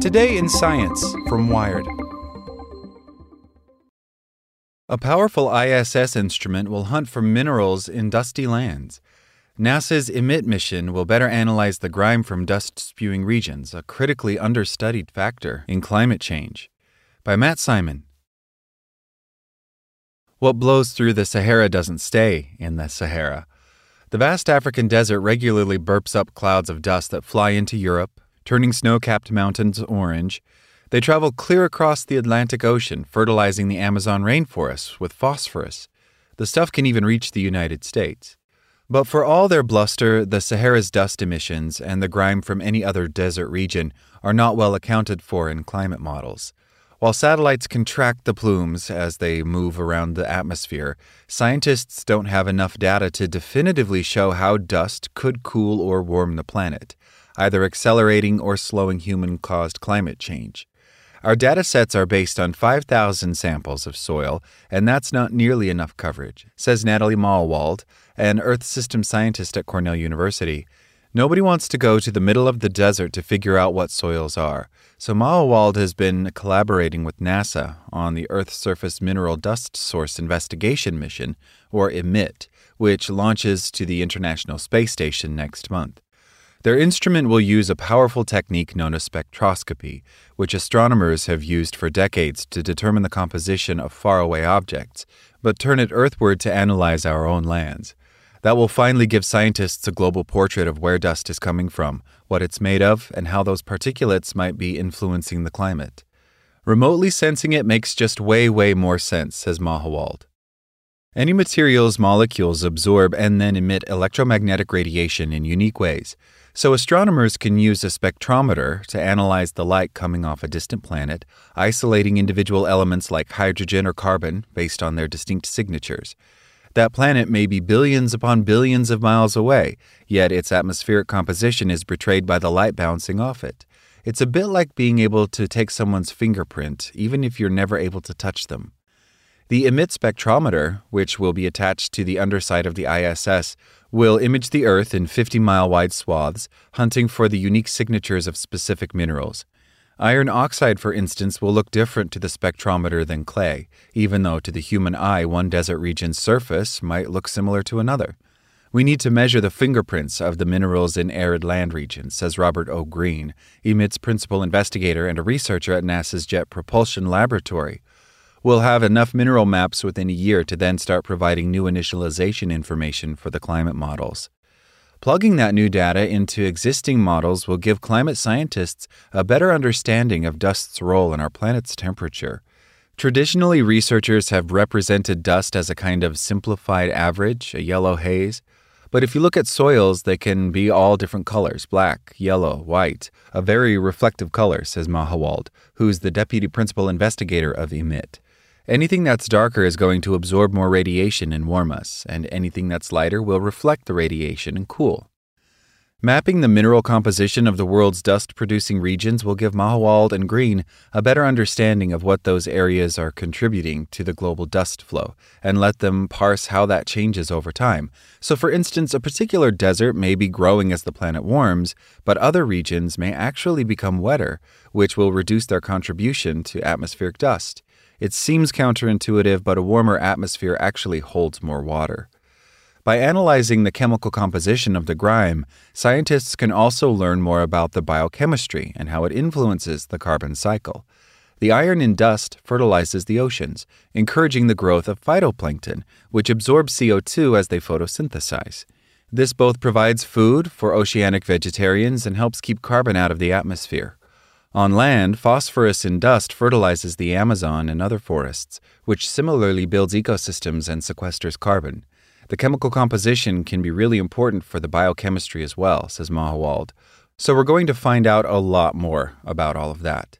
Today in Science from Wired. A powerful ISS instrument will hunt for minerals in dusty lands. NASA's EMIT mission will better analyze the grime from dust spewing regions, a critically understudied factor in climate change. By Matt Simon. What blows through the Sahara doesn't stay in the Sahara. The vast African desert regularly burps up clouds of dust that fly into Europe, turning snow capped mountains orange. They travel clear across the Atlantic Ocean, fertilizing the Amazon rainforests with phosphorus. The stuff can even reach the United States. But for all their bluster, the Sahara's dust emissions and the grime from any other desert region are not well accounted for in climate models. While satellites can track the plumes as they move around the atmosphere, scientists don't have enough data to definitively show how dust could cool or warm the planet, either accelerating or slowing human caused climate change. Our data sets are based on 5,000 samples of soil, and that's not nearly enough coverage, says Natalie Mahowald, an Earth system scientist at Cornell University. Nobody wants to go to the middle of the desert to figure out what soils are, so Mahowald has been collaborating with NASA on the Earth Surface Mineral Dust Source Investigation Mission, or EMIT, which launches to the International Space Station next month. Their instrument will use a powerful technique known as spectroscopy, which astronomers have used for decades to determine the composition of faraway objects, but turn it earthward to analyze our own lands. That will finally give scientists a global portrait of where dust is coming from, what it's made of, and how those particulates might be influencing the climate. Remotely sensing it makes just way, way more sense, says Mahowald. Any material's molecules absorb and then emit electromagnetic radiation in unique ways, so astronomers can use a spectrometer to analyze the light coming off a distant planet, isolating individual elements like hydrogen or carbon based on their distinct signatures. That planet may be billions upon billions of miles away, yet its atmospheric composition is betrayed by the light bouncing off it. It's a bit like being able to take someone's fingerprint, even if you're never able to touch them. The EMIT spectrometer, which will be attached to the underside of the ISS, will image the Earth in 50 mile wide swaths, hunting for the unique signatures of specific minerals. Iron oxide, for instance, will look different to the spectrometer than clay, even though to the human eye one desert region's surface might look similar to another. We need to measure the fingerprints of the minerals in arid land regions, says Robert O. Green, EMIT's principal investigator and a researcher at NASA's Jet Propulsion Laboratory. We'll have enough mineral maps within a year to then start providing new initialization information for the climate models. Plugging that new data into existing models will give climate scientists a better understanding of dust's role in our planet's temperature. Traditionally, researchers have represented dust as a kind of simplified average, a yellow haze. But if you look at soils, they can be all different colors black, yellow, white, a very reflective color, says Mahowald, who's the deputy principal investigator of EMIT. Anything that's darker is going to absorb more radiation and warm us, and anything that's lighter will reflect the radiation and cool. Mapping the mineral composition of the world's dust producing regions will give Mahowald and Green a better understanding of what those areas are contributing to the global dust flow and let them parse how that changes over time. So, for instance, a particular desert may be growing as the planet warms, but other regions may actually become wetter, which will reduce their contribution to atmospheric dust. It seems counterintuitive, but a warmer atmosphere actually holds more water. By analyzing the chemical composition of the grime, scientists can also learn more about the biochemistry and how it influences the carbon cycle. The iron in dust fertilizes the oceans, encouraging the growth of phytoplankton, which absorb CO2 as they photosynthesize. This both provides food for oceanic vegetarians and helps keep carbon out of the atmosphere. On land, phosphorus in dust fertilizes the Amazon and other forests, which similarly builds ecosystems and sequesters carbon. The chemical composition can be really important for the biochemistry as well, says Mahowald. So we're going to find out a lot more about all of that.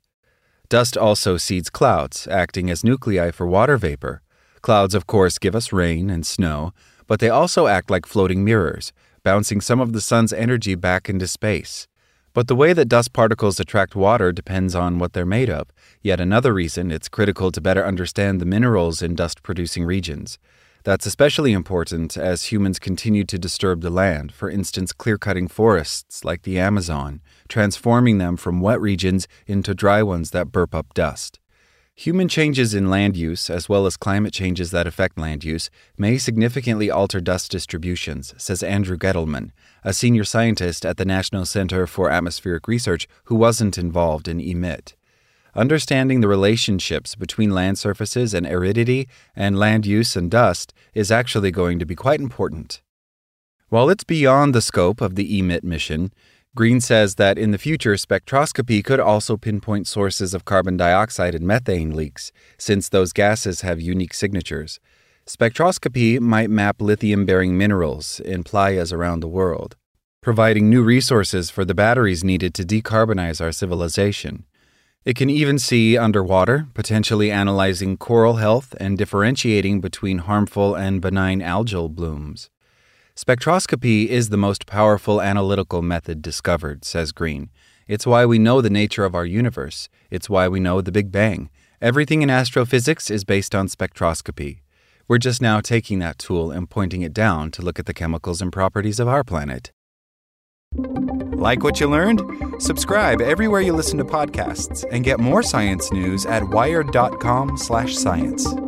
Dust also seeds clouds, acting as nuclei for water vapor. Clouds, of course, give us rain and snow, but they also act like floating mirrors, bouncing some of the sun's energy back into space. But the way that dust particles attract water depends on what they're made of, yet another reason it's critical to better understand the minerals in dust producing regions. That's especially important as humans continue to disturb the land, for instance, clear cutting forests like the Amazon, transforming them from wet regions into dry ones that burp up dust. Human changes in land use, as well as climate changes that affect land use, may significantly alter dust distributions, says Andrew Gettelman, a senior scientist at the National Center for Atmospheric Research who wasn't involved in EMIT. Understanding the relationships between land surfaces and aridity and land use and dust is actually going to be quite important. While it's beyond the scope of the EMIT mission, Green says that in the future, spectroscopy could also pinpoint sources of carbon dioxide and methane leaks, since those gases have unique signatures. Spectroscopy might map lithium bearing minerals in playas around the world, providing new resources for the batteries needed to decarbonize our civilization. It can even see underwater, potentially analyzing coral health and differentiating between harmful and benign algal blooms. Spectroscopy is the most powerful analytical method discovered, says Green. It's why we know the nature of our universe. It's why we know the Big Bang. Everything in astrophysics is based on spectroscopy. We're just now taking that tool and pointing it down to look at the chemicals and properties of our planet. Like what you learned? Subscribe everywhere you listen to podcasts and get more science news at wired.com/science.